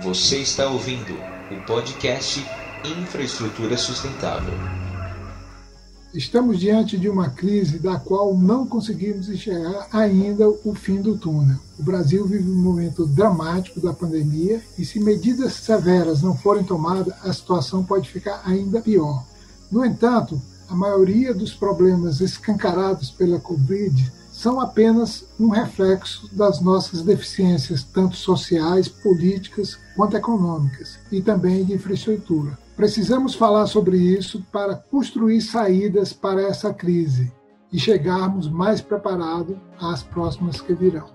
Você está ouvindo o podcast Infraestrutura Sustentável. Estamos diante de uma crise da qual não conseguimos enxergar ainda o fim do túnel. O Brasil vive um momento dramático da pandemia e, se medidas severas não forem tomadas, a situação pode ficar ainda pior. No entanto, a maioria dos problemas escancarados pela Covid são apenas um reflexo das nossas deficiências, tanto sociais, políticas quanto econômicas, e também de infraestrutura. Precisamos falar sobre isso para construir saídas para essa crise e chegarmos mais preparados às próximas que virão.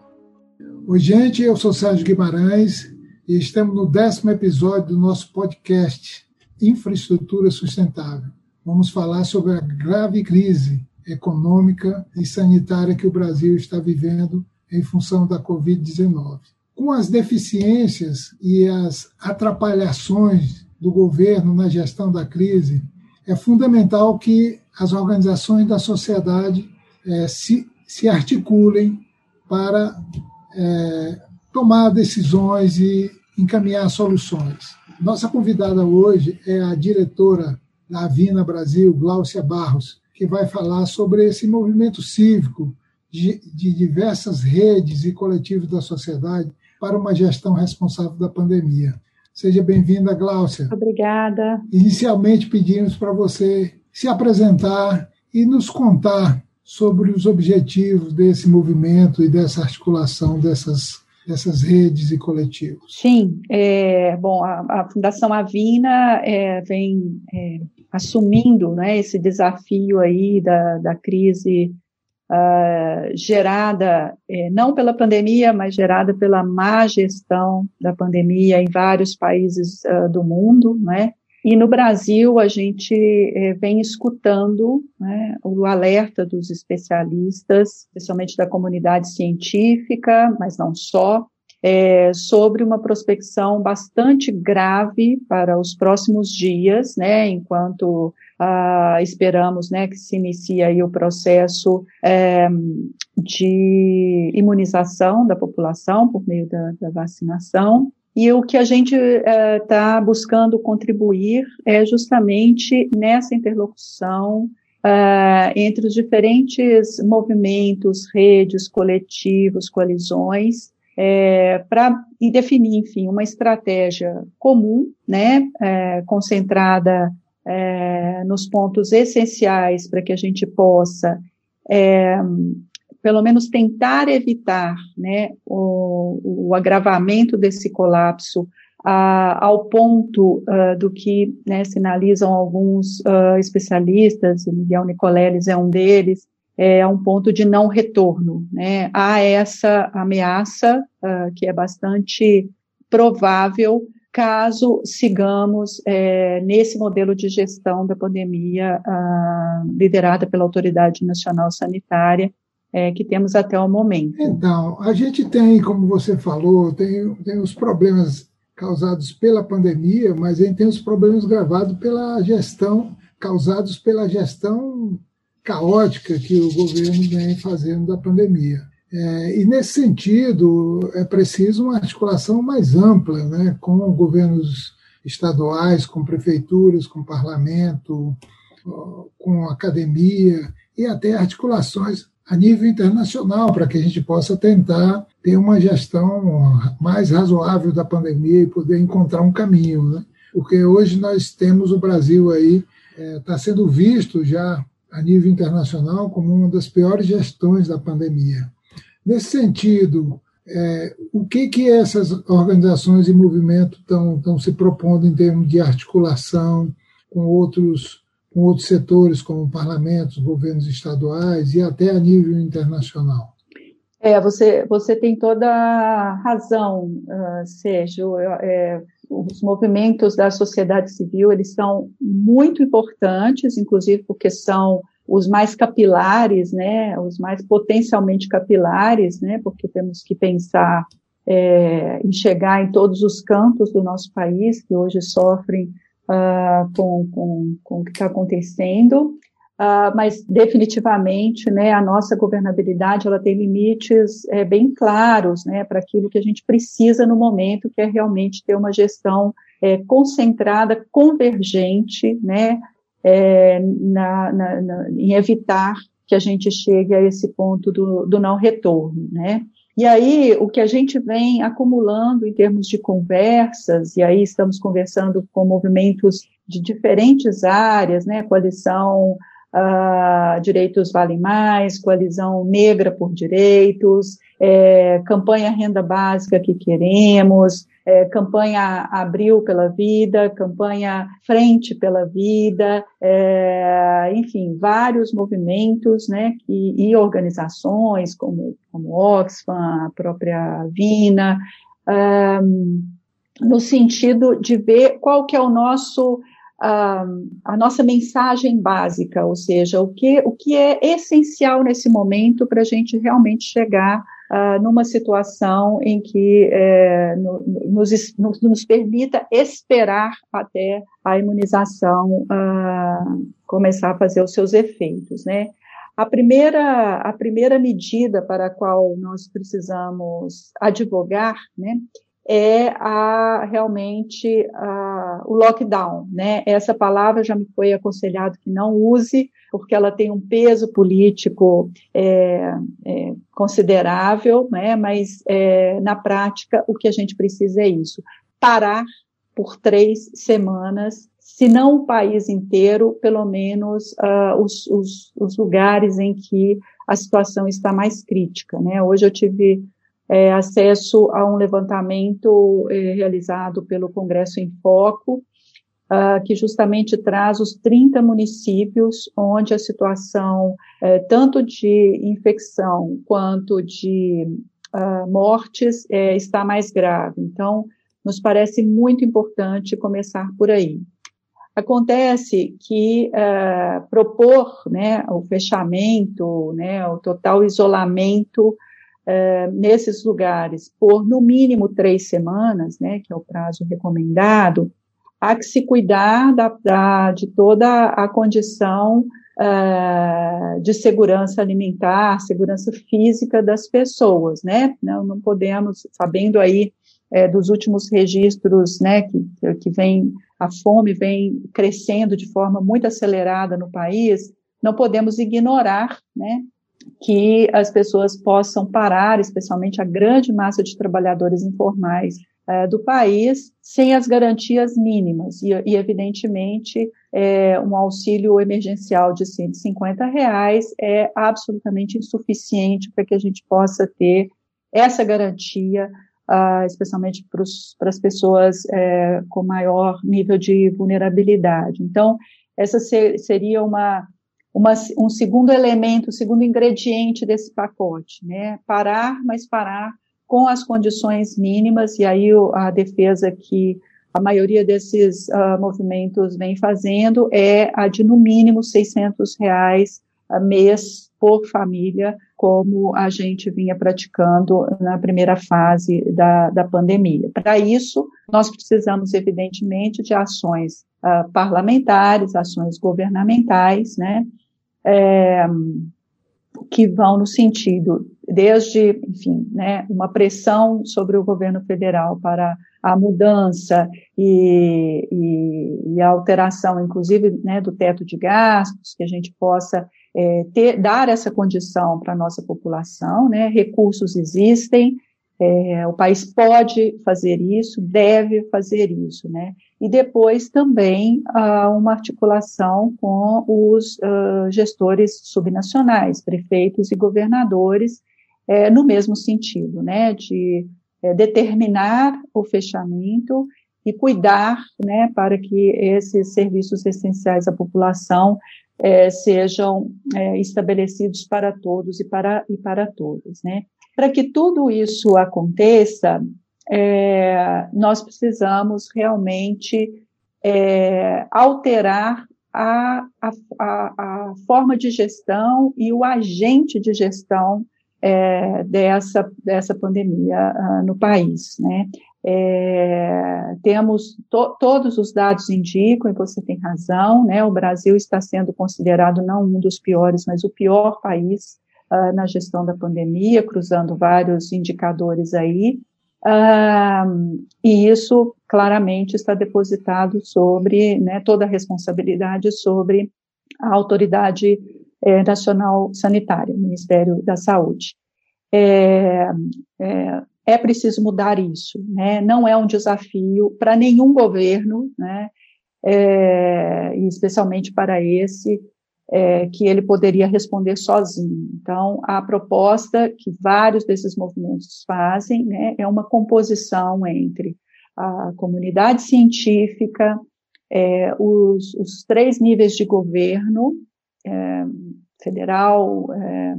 Oi, gente, eu sou Sérgio Guimarães e estamos no décimo episódio do nosso podcast Infraestrutura Sustentável. Vamos falar sobre a grave crise econômica e sanitária que o Brasil está vivendo em função da Covid-19. Com as deficiências e as atrapalhações do governo na gestão da crise, é fundamental que as organizações da sociedade é, se, se articulem para é, tomar decisões e encaminhar soluções. Nossa convidada hoje é a diretora da Avina Brasil, Gláucia Barros, que vai falar sobre esse movimento cívico de, de diversas redes e coletivos da sociedade para uma gestão responsável da pandemia. Seja bem-vinda, Gláucia. Obrigada. Inicialmente pedimos para você se apresentar e nos contar sobre os objetivos desse movimento e dessa articulação dessas, dessas redes e coletivos. Sim, é, bom, a, a Fundação Avina é, vem é, assumindo né, esse desafio aí da, da crise uh, gerada eh, não pela pandemia, mas gerada pela má gestão da pandemia em vários países uh, do mundo, né? E no Brasil a gente eh, vem escutando né, o alerta dos especialistas, especialmente da comunidade científica, mas não só, é, sobre uma prospecção bastante grave para os próximos dias, né, enquanto ah, esperamos né, que se inicie aí o processo é, de imunização da população por meio da, da vacinação. E o que a gente está é, buscando contribuir é justamente nessa interlocução Uh, entre os diferentes movimentos, redes, coletivos, coalizões, é, para definir, enfim, uma estratégia comum, né, é, concentrada é, nos pontos essenciais para que a gente possa, é, pelo menos, tentar evitar, né, o, o agravamento desse colapso a, ao ponto uh, do que né, sinalizam alguns uh, especialistas, e Miguel Nicoleles é um deles, é um ponto de não retorno. Né? Há essa ameaça uh, que é bastante provável caso sigamos é, nesse modelo de gestão da pandemia uh, liderada pela Autoridade Nacional Sanitária é, que temos até o momento. Então, a gente tem, como você falou, tem, tem os problemas causados pela pandemia, mas a gente tem os problemas gravados pela gestão, causados pela gestão caótica que o governo vem fazendo da pandemia. É, e, nesse sentido, é preciso uma articulação mais ampla né, com governos estaduais, com prefeituras, com parlamento, com academia e até articulações a nível internacional para que a gente possa tentar ter uma gestão mais razoável da pandemia e poder encontrar um caminho, né? Porque hoje nós temos o Brasil aí está é, sendo visto já a nível internacional como uma das piores gestões da pandemia. Nesse sentido, é, o que, que essas organizações e movimentos estão se propondo em termos de articulação com outros, com outros setores, como parlamentos, governos estaduais e até a nível internacional? É, você, você tem toda a razão, uh, Sérgio. É, os movimentos da sociedade civil, eles são muito importantes, inclusive porque são os mais capilares, né, os mais potencialmente capilares, né, porque temos que pensar é, em chegar em todos os campos do nosso país que hoje sofrem uh, com, com, com o que está acontecendo. Uh, mas definitivamente, né, a nossa governabilidade ela tem limites é, bem claros, né, para aquilo que a gente precisa no momento, que é realmente ter uma gestão é, concentrada, convergente, né, é, na, na, na, em evitar que a gente chegue a esse ponto do, do não retorno, né. E aí, o que a gente vem acumulando em termos de conversas, e aí estamos conversando com movimentos de diferentes áreas, né, coalição uh, Direitos Valem Mais, Coalizão Negra por Direitos, é, campanha Renda Básica que Queremos, é, campanha Abril pela Vida, campanha Frente pela Vida, é, enfim, vários movimentos né, e, e organizações como, como Oxfam, a própria Vina, um, no sentido de ver qual que é o nosso a, nossa mensagem básica, ou seja, o que, o que é essencial nesse momento para a gente realmente chegar uh, numa situação em que é, no, nos, nos, nos, permita esperar até a imunização uh, começar a fazer os seus efeitos, né? A primeira, a primeira medida para a qual nós precisamos advogar, né, é a, realmente a, o lockdown, né? Essa palavra já me foi aconselhado que não use, porque ela tem um peso político é, é, considerável, né? Mas é, na prática o que a gente precisa é isso: parar por três semanas, se não o país inteiro, pelo menos uh, os, os, os lugares em que a situação está mais crítica, né? Hoje eu tive é, acesso a um levantamento é, realizado pelo Congresso em Foco, uh, que justamente traz os 30 municípios onde a situação, é, tanto de infecção quanto de uh, mortes, é, está mais grave. Então, nos parece muito importante começar por aí. Acontece que uh, propor né, o fechamento, né, o total isolamento é, nesses lugares por no mínimo três semanas, né, que é o prazo recomendado, há que se cuidar da, da, de toda a condição uh, de segurança alimentar, segurança física das pessoas, né? Não, não podemos, sabendo aí é, dos últimos registros, né, que, que vem, a fome vem crescendo de forma muito acelerada no país, não podemos ignorar, né, que as pessoas possam parar, especialmente a grande massa de trabalhadores informais é, do país, sem as garantias mínimas. E, e evidentemente, é, um auxílio emergencial de 150 reais é absolutamente insuficiente para que a gente possa ter essa garantia, uh, especialmente para as pessoas é, com maior nível de vulnerabilidade. Então, essa ser, seria uma uma, um segundo elemento, um segundo ingrediente desse pacote, né? Parar, mas parar com as condições mínimas, e aí a defesa que a maioria desses uh, movimentos vem fazendo é a de no mínimo 600 reais a mês por família, como a gente vinha praticando na primeira fase da, da pandemia. Para isso, nós precisamos, evidentemente, de ações uh, parlamentares, ações governamentais, né? É, que vão no sentido, desde, enfim, né, uma pressão sobre o governo federal para a mudança e, e, e a alteração, inclusive, né, do teto de gastos, que a gente possa é, ter, dar essa condição para a nossa população, né, recursos existem, é, o país pode fazer isso, deve fazer isso, né? E depois também uh, uma articulação com os uh, gestores subnacionais, prefeitos e governadores, é, no mesmo sentido, né? De é, determinar o fechamento e cuidar, né, para que esses serviços essenciais à população é, sejam é, estabelecidos para todos e para, e para todas, né? Para que tudo isso aconteça, é, nós precisamos realmente é, alterar a, a, a, forma de gestão e o agente de gestão é, dessa, dessa pandemia uh, no país, né? É, temos to, todos os dados indicam, e você tem razão, né? O Brasil está sendo considerado não um dos piores, mas o pior país uh, na gestão da pandemia, cruzando vários indicadores aí. Uh, e isso claramente está depositado sobre, né, toda a responsabilidade sobre a autoridade é, nacional sanitária, Ministério da Saúde. É, é, é, preciso mudar isso, né? Não é um desafio para nenhum governo, né? É, especialmente para esse, é, que ele poderia responder sozinho. Então, a proposta que vários desses movimentos fazem né, é uma composição entre a comunidade científica, é, os, os, três níveis de governo, é, federal, é,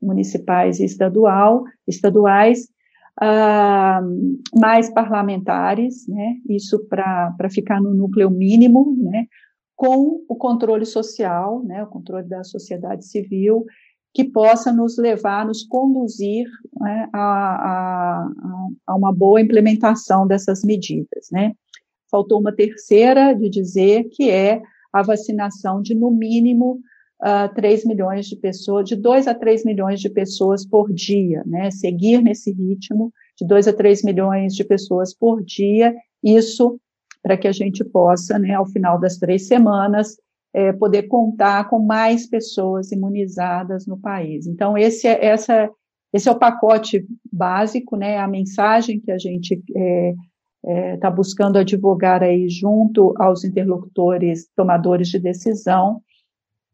municipais e estadual, estaduais, ah, mais parlamentares, né, isso para ficar no núcleo mínimo, né, com o controle social, né, o controle da sociedade civil, que possa nos levar, nos conduzir né, a, a, a, uma boa implementação dessas medidas. Né. Faltou uma terceira de dizer que é a vacinação de, no mínimo, uh, ah, 3 milhões de pessoas, de 2 a 3 milhões de pessoas por dia, né? Seguir nesse ritmo de 2 a 3 milhões de pessoas por dia, isso para que a gente possa, né, ao final das três semanas, é, poder contar com mais pessoas imunizadas no país. Então, esse é, essa, esse é o pacote básico, né, a mensagem que a gente está é, é, tá buscando advogar aí junto aos interlocutores tomadores de decisão,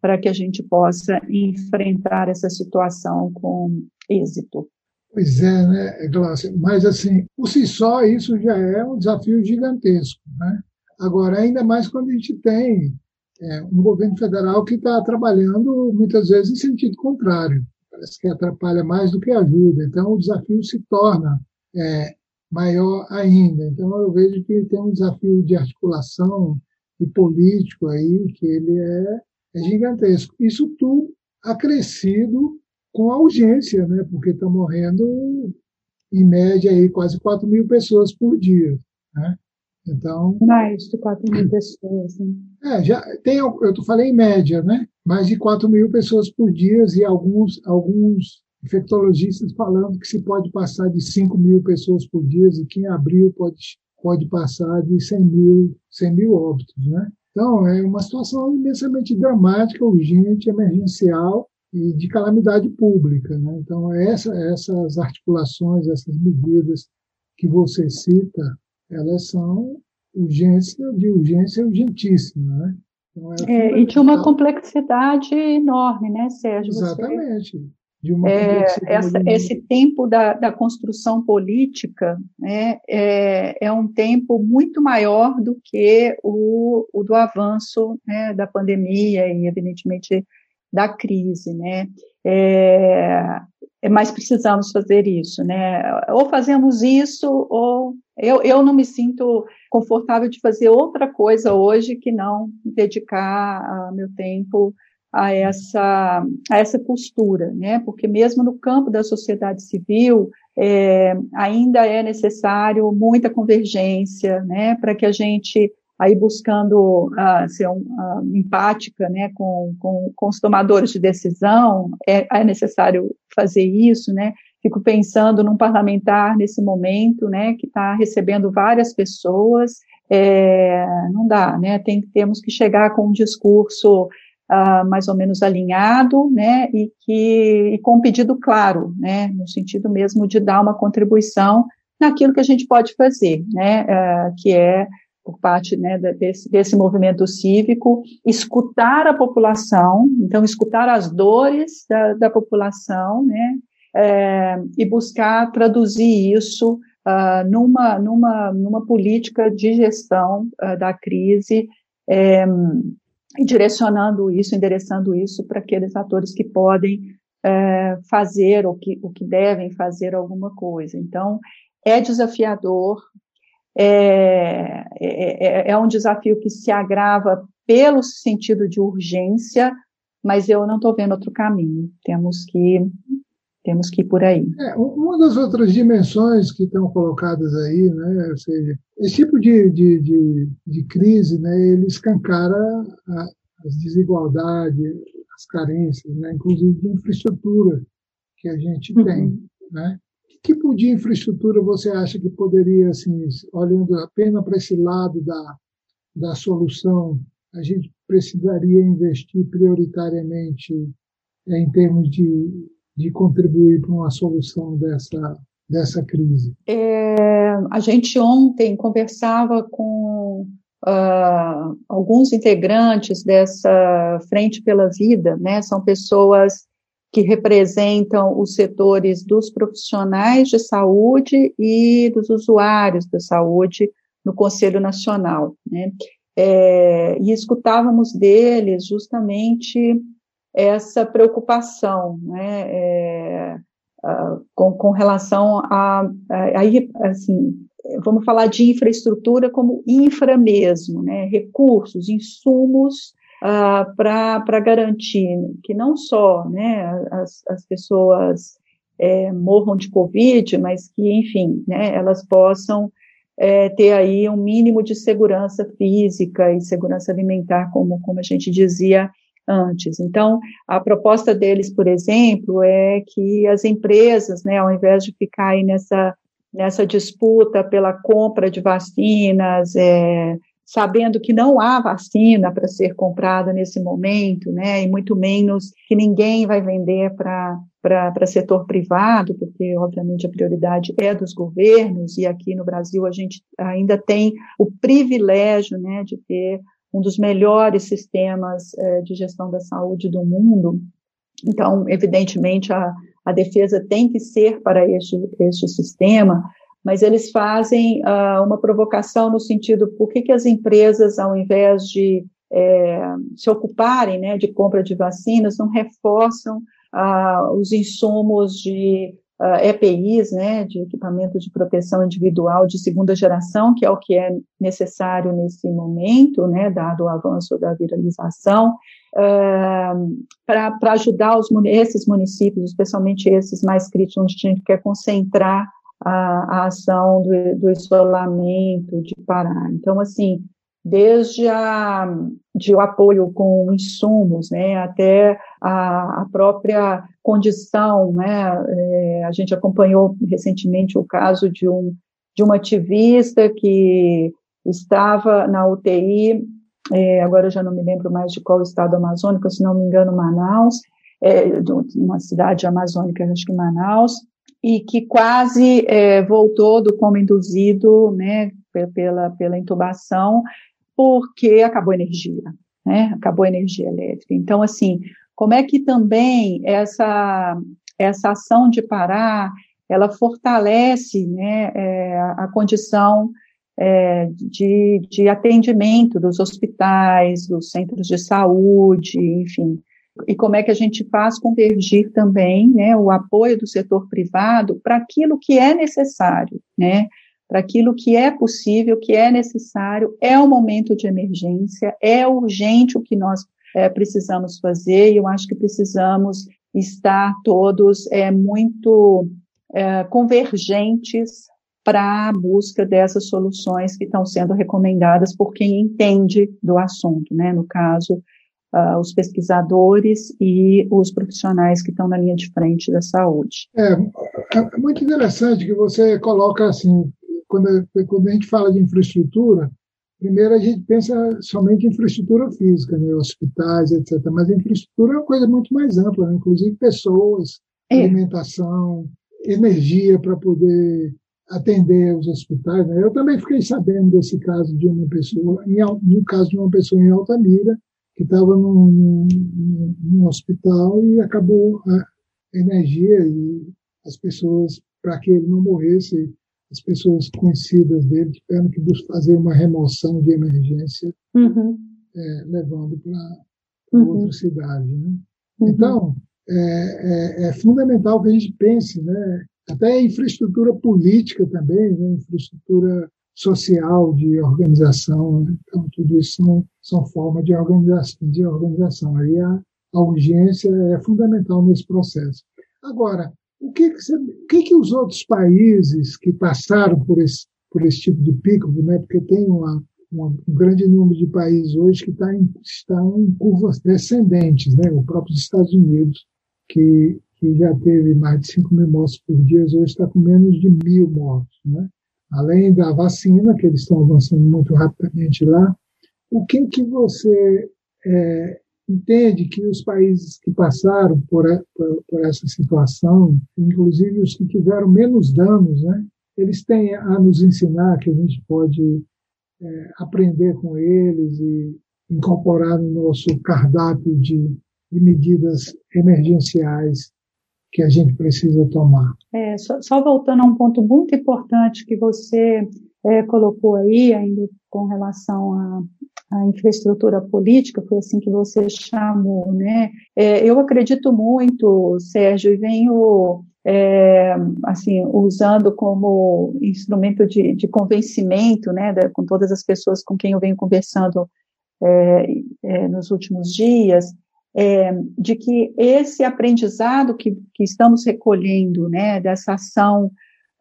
para que a gente possa enfrentar essa situação com êxito. Pois é, né, Glaucia? Mas, assim, por si só, isso já é um desafio gigantesco. Né? Agora, ainda mais quando a gente tem é, um governo federal que está trabalhando, muitas vezes, em sentido contrário. Parece que atrapalha mais do que ajuda. Então, o desafio se torna é, maior ainda. Então, eu vejo que tem um desafio de articulação e político aí, que ele é, é gigantesco. Isso tudo acrescido com a urgência, né? porque estão morrendo, em média, aí, quase 4 mil pessoas por dia. Né? Então, Mais de 4 mil pessoas. Né? É, já tem, eu falei em média, né? mais de 4 mil pessoas por dia e alguns, alguns infectologistas falando que se pode passar de 5 mil pessoas por dia e que em abril pode, pode passar de 100 mil, 100 mil óbitos. Né? Então, é uma situação imensamente dramática, urgente, emergencial, e de calamidade pública. Né? Então, essa, essas articulações, essas medidas que você cita, elas são urgência de urgência urgentíssima. Né? Então, é, é, e de uma complexidade enorme, né, Sérgio? Exatamente. Você... É, essa, esse tempo da, da construção política né, é, é, um tempo muito maior do que o, o do avanço né, da pandemia e, evidentemente, da crise, né? É, é, mas precisamos fazer isso, né? Ou fazemos isso, ou eu, eu não me sinto confortável de fazer outra coisa hoje que não dedicar uh, meu tempo a essa, a essa postura, né? Porque mesmo no campo da sociedade civil, é, ainda é necessário muita convergência, né? Para que a gente aí buscando uh, ser um, uh, empática né, com, com, com, os tomadores de decisão, é, é, necessário fazer isso, né? Fico pensando num parlamentar nesse momento, né, que está recebendo várias pessoas, é, não dá, né? Tem, temos que chegar com um discurso uh, mais ou menos alinhado, né, e que e com um pedido claro, né, no sentido mesmo de dar uma contribuição naquilo que a gente pode fazer, né, que é por parte né, desse, desse movimento cívico, escutar a população, então escutar as dores da, da população, né, é, e buscar traduzir isso uh, numa, numa, numa política de gestão uh, da crise, é, direcionando isso, endereçando isso para aqueles atores que podem é, fazer ou que, o que devem fazer alguma coisa. Então, é desafiador, é, é, é, é um desafio que se agrava pelo sentido de urgência, mas eu não estou vendo outro caminho. Temos que temos que ir por aí. É, uma das outras dimensões que estão colocadas aí, né, ou seja, esse tipo de, de, de, de crise, né, ele escancara a, as desigualdades, as carências, né, inclusive de infraestrutura que a gente uhum. tem. Né? Tipo de infraestrutura você acha que poderia, assim, olhando apenas para esse lado da, da solução, a gente precisaria investir prioritariamente é, em termos de, de contribuir para uma solução dessa, dessa crise? É, a gente ontem conversava com uh, alguns integrantes dessa Frente pela Vida, né? São pessoas que representam os setores dos profissionais de saúde e dos usuários da saúde no Conselho Nacional. Né? É, e escutávamos deles justamente essa preocupação né, é, com, com, relação a, aí assim, vamos falar de infraestrutura como infra mesmo, né, recursos, insumos uh, para garantir que não só né, as, as pessoas é, morram de Covid, mas que, enfim, né, elas possam é, ter aí um mínimo de segurança física e segurança alimentar, como, como a gente dizia antes. Então, a proposta deles, por exemplo, é que as empresas, né, ao invés de ficar aí nessa, nessa disputa pela compra de vacinas, é, sabendo que não há vacina para ser comprada nesse momento, né, e muito menos que ninguém vai vender para para setor privado, porque obviamente a prioridade é dos governos e aqui no Brasil a gente ainda tem o privilégio, né, de ter um dos melhores sistemas eh, de gestão da saúde do mundo. Então, evidentemente, a, a defesa tem que ser para este, este sistema, mas eles fazem uh, uma provocação no sentido por que, que as empresas, ao invés de é, se ocuparem né, de compra de vacinas, não reforçam uh, os insumos de uh, EPIs, né, de equipamento de proteção individual de segunda geração, que é o que é necessário nesse momento, né, dado o avanço da viralização, uh, para ajudar os, esses municípios, especialmente esses mais críticos, onde a gente quer concentrar a, a ação do, do, isolamento, de parar. Então, assim, desde a, de o apoio com insumos, né, até a, a própria condição, né, é, a gente acompanhou recentemente o caso de um, de uma ativista que estava na UTI, é, agora eu já não me lembro mais de qual estado amazônico, se não me engano, Manaus, é, uma cidade amazônica, acho que Manaus, e que quase é, voltou do coma induzido, né, pela, pela intubação, porque acabou a energia, né, acabou a energia elétrica. Então, assim, como é que também essa, essa ação de parar, ela fortalece, né, é, a condição é, de, de atendimento dos hospitais, dos centros de saúde, enfim, e como é que a gente faz convergir também né, o apoio do setor privado para aquilo que é necessário, né, para aquilo que é possível, que é necessário, é um momento de emergência, é urgente o que nós é, precisamos fazer, e eu acho que precisamos estar todos é, muito é, convergentes para a busca dessas soluções que estão sendo recomendadas por quem entende do assunto, né? No caso, uh, os pesquisadores e os profissionais que estão na linha de frente da saúde. É, é muito interessante que você coloca assim, quando, quando a gente fala de infraestrutura, primeiro a gente pensa somente em infraestrutura física, né, hospitais, etc. Mas a infraestrutura é uma coisa muito mais ampla, né? inclusive pessoas, é. alimentação, energia para poder atender os hospitais. Né? Eu também fiquei sabendo desse caso de uma pessoa, em, no caso de uma pessoa em Altamira, que estava num, num, hospital e acabou a energia e as pessoas, para que ele não morresse, as pessoas conhecidas dele tiveram que fazer uma remoção de emergência, uhum. é, levando para uhum. outra cidade. Né? Uhum. Então, é, é, é, fundamental que a gente pense, né? até a infraestrutura política também, né? infraestrutura social de organização. Né? Então, tudo isso são, são formas de organização. De organização. Aí a, a urgência é fundamental nesse processo. Agora, o que, que, o que, que os outros países que passaram por esse, por esse tipo de pico, né, porque tem uma, uma, um grande número de países hoje que tá em, estão em curvas descendentes, né, o próprio Estados Unidos, que, que já teve mais de 5 mil mortos por dia, hoje está com menos de mil mortos. Né? Além da vacina, que eles estão avançando muito rapidamente lá, o que, que você é, entende que os países que passaram por, por, por, essa situação, inclusive os que tiveram menos danos, né, eles têm a nos ensinar que a gente pode é, aprender com eles e incorporar no nosso cardápio de, de medidas emergenciais que a gente precisa tomar. É, só, só, voltando a um ponto muito importante que você é, colocou aí, ainda com relação a, a infraestrutura política, foi assim que você chamou, né? É, eu acredito muito, Sérgio, e venho é, assim usando como instrumento de, de convencimento, né, de, com todas as pessoas com quem eu venho conversando é, é nos últimos dias, é, de que esse aprendizado que, que estamos recolhendo, né, dessa ação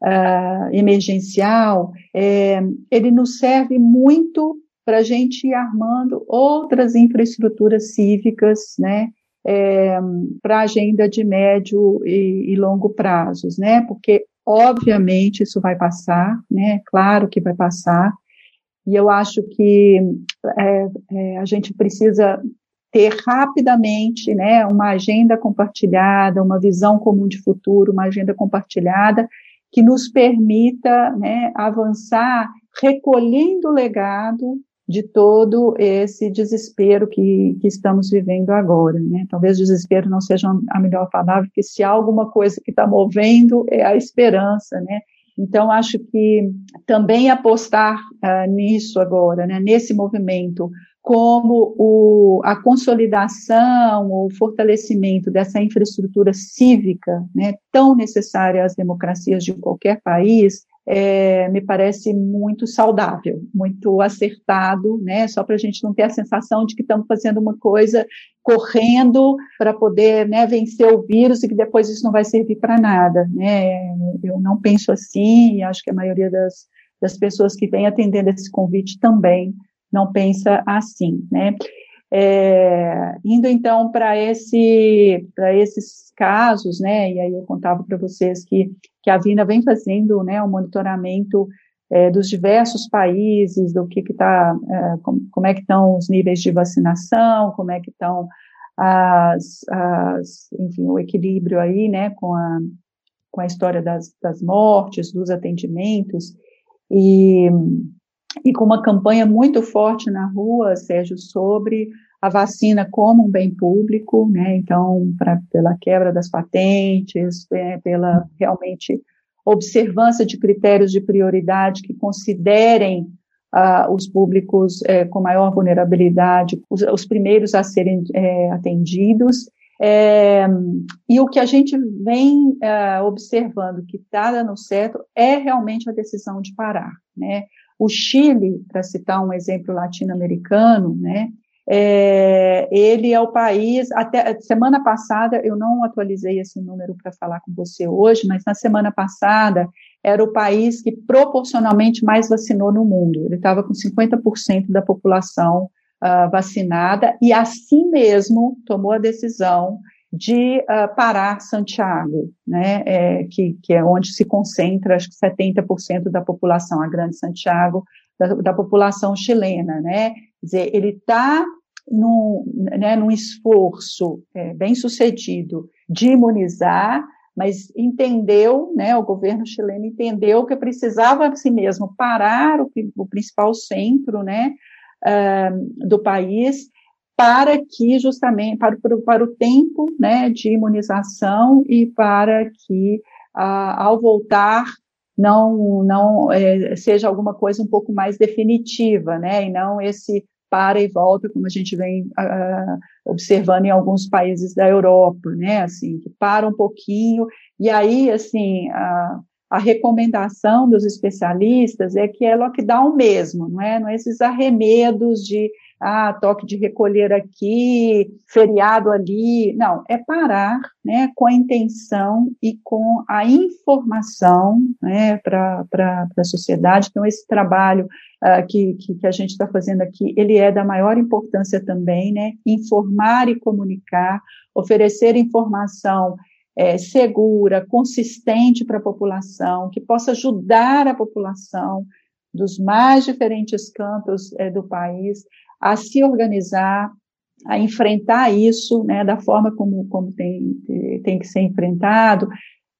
uh, emergencial, é, ele nos serve muito para a gente ir armando outras infraestruturas cívicas, né, é, para a agenda de médio e, e, longo prazos, né, porque obviamente isso vai passar, né, claro que vai passar, e eu acho que é, é, a gente precisa ter rapidamente, né, uma agenda compartilhada, uma visão comum de futuro, uma agenda compartilhada que nos permita, né, avançar recolhendo o legado de todo esse desespero que, que estamos vivendo agora, né? Talvez desespero não seja a melhor palavra, porque se há alguma coisa que está movendo é a esperança, né? Então acho que também apostar uh, nisso agora, né? Nesse movimento, como o, a consolidação, o fortalecimento dessa infraestrutura cívica, né? Tão necessária às democracias de qualquer país, é, me parece muito saudável, muito acertado, né? Só para a gente não ter a sensação de que estamos fazendo uma coisa correndo para poder né, vencer o vírus e que depois isso não vai servir para nada, né? Eu não penso assim e acho que a maioria das, das pessoas que vem atendendo esse convite também não pensa assim, né? É, indo então para esse, esses casos, né? E aí eu contava para vocês que que a Vina vem fazendo, né, o um monitoramento é, dos diversos países, do que está, é, como, como, é que estão os níveis de vacinação, como é que estão as, as, enfim, o equilíbrio aí, né, com a, com a história das, das mortes, dos atendimentos, e, e com uma campanha muito forte na rua, Sérgio, sobre a vacina como um bem público, né? Então, pra, pela quebra das patentes, é, pela realmente observância de critérios de prioridade que considerem uh, os públicos é, com maior vulnerabilidade, os, os primeiros a serem é, atendidos. É, e o que a gente vem é, observando que está dando certo é realmente a decisão de parar, né? O Chile, para citar um exemplo latino-americano, né, é, ele é o país, até semana passada, eu não atualizei esse número para falar com você hoje, mas na semana passada era o país que proporcionalmente mais vacinou no mundo. Ele estava com 50% da população uh, vacinada e assim mesmo tomou a decisão de uh, parar Santiago, né, é, que, que, é onde se concentra, acho que 70% da população, a grande Santiago, da, da população chilena, né? Quer dizer, ele está num, né, num esforço é, bem sucedido de imunizar, mas entendeu, né, o governo chileno entendeu que precisava a si mesmo parar o, o principal centro, né, uh, do país para que justamente para, para, para o tempo, né, de imunização e para que uh, ao voltar não não é, seja alguma coisa um pouco mais definitiva, né, e não esse para e volta, como a gente vem uh, observando em alguns países da Europa, né, assim, que para um pouquinho, e aí, assim, a, a recomendação dos especialistas é que é lockdown mesmo, não é, não é esses arremedos de ah, toque de recolher aqui, feriado ali. Não, é parar né, com a intenção e com a informação né, para a sociedade. Então, esse trabalho uh, que, que, a gente está fazendo aqui, ele é da maior importância também, né? Informar e comunicar, oferecer informação é, segura, consistente para a população, que possa ajudar a população dos mais diferentes cantos é, do país a se organizar, a enfrentar isso, né, da forma como, como tem, tem que ser enfrentado,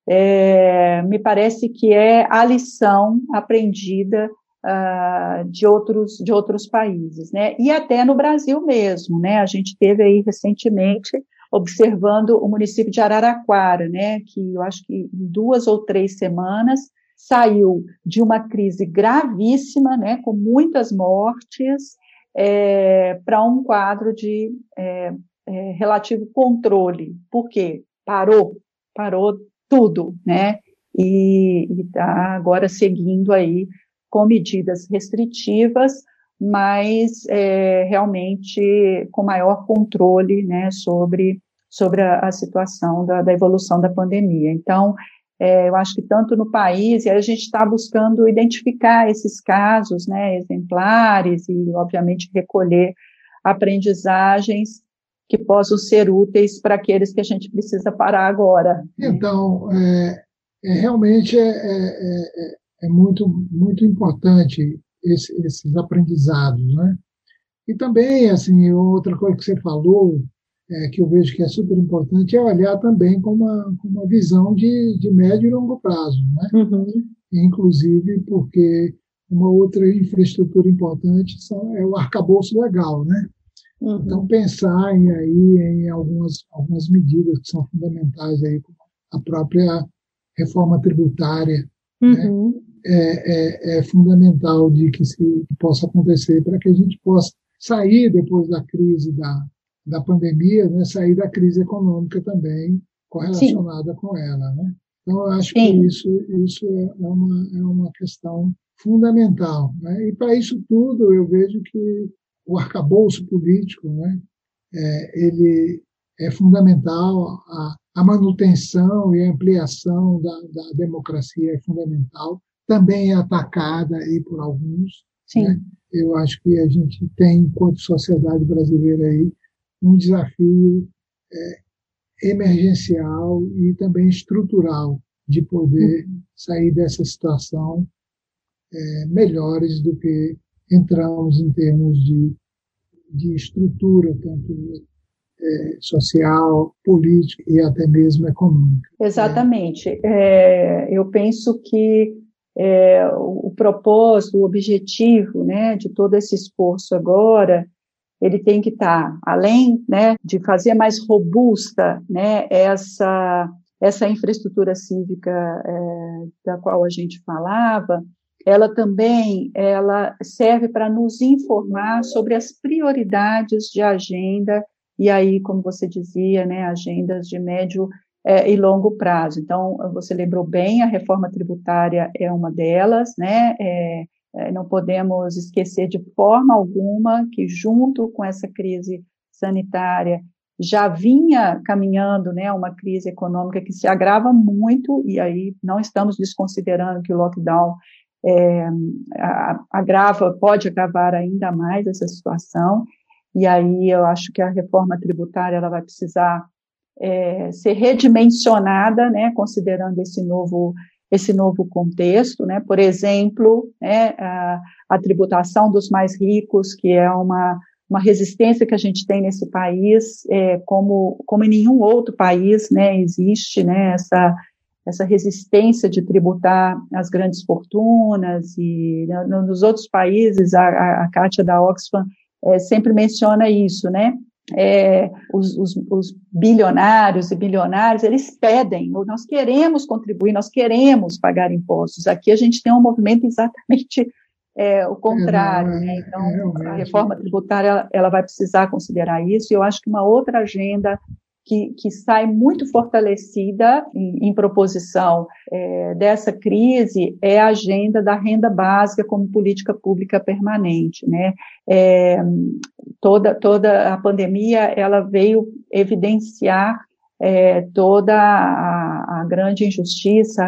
é, me parece que é a lição aprendida uh, de outros de outros países, né? E até no Brasil mesmo, né? A gente teve aí recentemente observando o município de Araraquara, né? Que eu acho que em duas ou três semanas saiu de uma crise gravíssima, né? Com muitas mortes é, para um quadro de é, é, relativo controle. Por quê? Parou, parou tudo, né? E está agora seguindo aí com medidas restritivas, mas é, realmente com maior controle, né, sobre sobre a, a situação da, da, evolução da pandemia. Então, é, eu acho que tanto no país, e a gente está buscando identificar esses casos, né, exemplares, e obviamente recolher aprendizagens que possam ser úteis para aqueles que a gente precisa parar agora. Então, é, é realmente é, é, é, é, muito, muito importante esse, esses aprendizados, né? E também, assim, outra coisa que você falou, é, que eu vejo que é super importante é olhar também com uma, com uma visão de, de médio e longo prazo, né? Uhum. Inclusive porque uma outra infraestrutura importante são, é o arcabouço legal, né? Uhum. Então pensar em, aí em algumas algumas medidas que são fundamentais aí, como a própria reforma tributária, né? uhum. né? é, é, é, fundamental de que se que possa acontecer para que a gente possa sair depois da crise da da pandemia, né, sair da crise econômica também correlacionada Sim. com ela, né? Então, eu acho Sim. que isso, isso é, uma, é uma questão fundamental. Né? E para isso tudo, eu vejo que o arcabouço político, né, é, ele é fundamental, a, a manutenção e a ampliação da, da, democracia é fundamental, também é atacada aí por alguns. Né? Eu acho que a gente tem, enquanto sociedade brasileira aí, um desafio é, emergencial e também estrutural de poder uhum. sair dessa situação é, melhores do que entramos em termos de, de estrutura, tanto é, social, política e até mesmo econômica. Exatamente. É, eu penso que é, o propósito, o objetivo né, de todo esse esforço agora ele tem que estar, tá, além né, de fazer mais robusta né, essa, essa infraestrutura cívica é, da qual a gente falava, ela também ela serve para nos informar sobre as prioridades de agenda, e aí, como você dizia, né, agendas de médio é, e longo prazo. Então, você lembrou bem, a reforma tributária é uma delas, né, é, não podemos esquecer de forma alguma que, junto com essa crise sanitária, já vinha caminhando né, uma crise econômica que se agrava muito, e aí não estamos desconsiderando que o lockdown é, agrava, pode agravar ainda mais essa situação, e aí eu acho que a reforma tributária ela vai precisar é, ser redimensionada, né, considerando esse novo esse novo contexto, né? Por exemplo, né, a, a, tributação dos mais ricos, que é uma, uma resistência que a gente tem nesse país, é, como, como em nenhum outro país, né, existe, né, essa, essa resistência de tributar as grandes fortunas e né, nos outros países, a, a, a Kátia da Oxfam é, sempre menciona isso, né, é, os, os, os, bilionários e bilionários, eles pedem, nós queremos contribuir, nós queremos pagar impostos. Aqui a gente tem um movimento exatamente é, o contrário. É, né? Então, a reforma tributária ela, ela, vai precisar considerar isso. E eu acho que uma outra agenda que, que sai muito fortalecida em, em proposição é, dessa crise é a agenda da renda básica como política pública permanente, né? É, toda, toda a pandemia, ela veio evidenciar é, toda a, a, grande injustiça,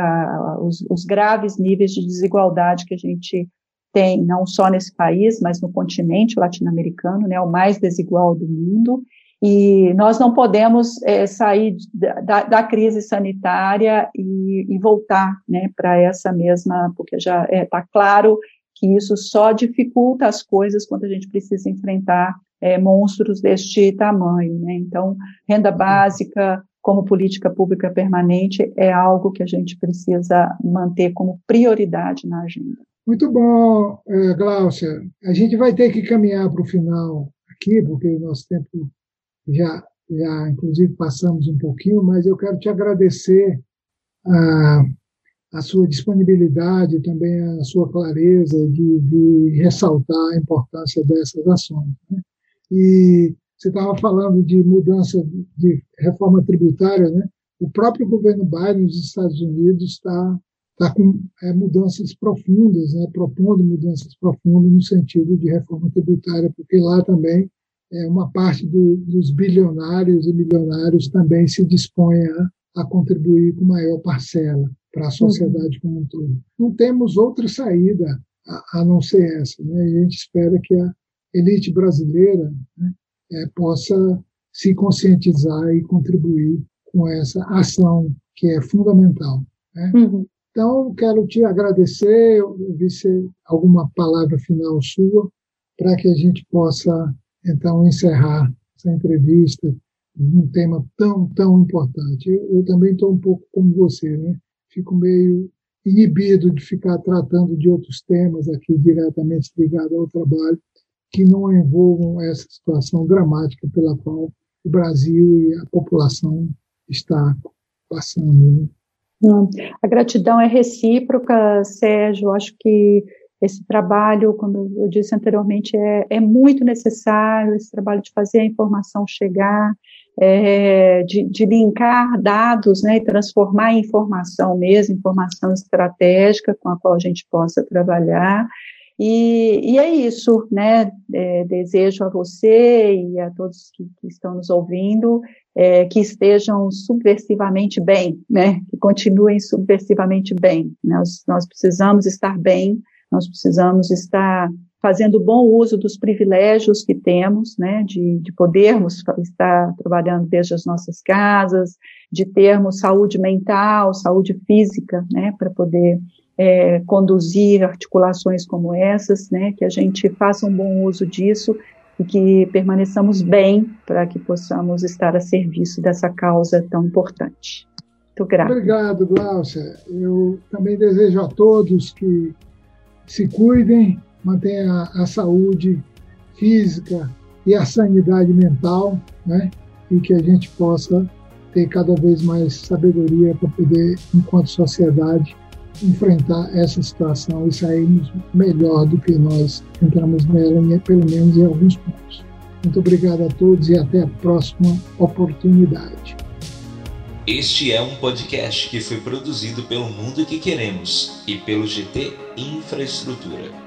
os, os graves níveis de desigualdade que a gente tem, não só nesse país, mas no continente latino-americano, né, o mais desigual do mundo, e nós não podemos é, sair da, da, crise sanitária e, e voltar né, para essa mesma, porque já está é, tá claro que isso só dificulta as coisas quando a gente precisa enfrentar é, monstros deste tamanho. Né? Então, renda básica como política pública permanente é algo que a gente precisa manter como prioridade na agenda. Muito bom, é, Glaucia. A gente vai ter que caminhar para o final aqui, porque o nosso tempo já, já inclusive passamos um pouquinho, mas eu quero te agradecer a, a sua disponibilidade, também a sua clareza de, de ressaltar a importância dessas ações. Né? E você estava falando de mudança de reforma tributária, né? O próprio governo Biden nos Estados Unidos está tá com é, mudanças profundas, né? propondo mudanças profundas no sentido de reforma tributária, porque lá também é, uma parte do, dos bilionários e milionários também se dispõe a, contribuir com maior parcela para a sociedade como um todo. Não temos outra saída a, a não ser essa. Né? a gente espera que a elite brasileira né, é, possa se conscientizar e contribuir com essa ação que é fundamental. Né? Uhum. Então, quero te agradecer, ouvir alguma palavra final sua, para que a gente possa então encerrar essa entrevista num tema tão, tão importante. Eu, eu também estou um pouco como você, né? Fico meio inibido de ficar tratando de outros temas aqui diretamente ligados ao trabalho que não envolvam essa situação dramática pela qual o Brasil e a população está passando. Né? A gratidão é recíproca, Sérgio. Acho que esse trabalho, como eu disse anteriormente, é, é muito necessário, esse trabalho de fazer a informação chegar, é, de, de, linkar dados, né, e transformar em informação mesmo, informação estratégica com a qual a gente possa trabalhar. E, e é isso, né? É, desejo a você e a todos que, que estão nos ouvindo é, que estejam subversivamente bem, né? Que continuem subversivamente bem. Nós, nós precisamos estar bem nós precisamos estar fazendo bom uso dos privilégios que temos, né, de, de podermos estar trabalhando desde as nossas casas, de termos saúde mental, saúde física, né, para poder é, conduzir articulações como essas, né, que a gente faça um bom uso disso e que permaneçamos bem para que possamos estar a serviço dessa causa tão importante. Muito grata. Obrigado, Glaucia. Eu também desejo a todos que se cuidem, mantenham a, a saúde física e a sanidade mental, né? E que a gente possa ter cada vez mais sabedoria para poder, enquanto sociedade, enfrentar essa situação e sairmos melhor do que nós entramos nela, pelo menos em alguns pontos. Muito obrigado a todos e até a próxima oportunidade. Este é um podcast que foi produzido pelo Mundo que Queremos e pelo GT Infraestrutura.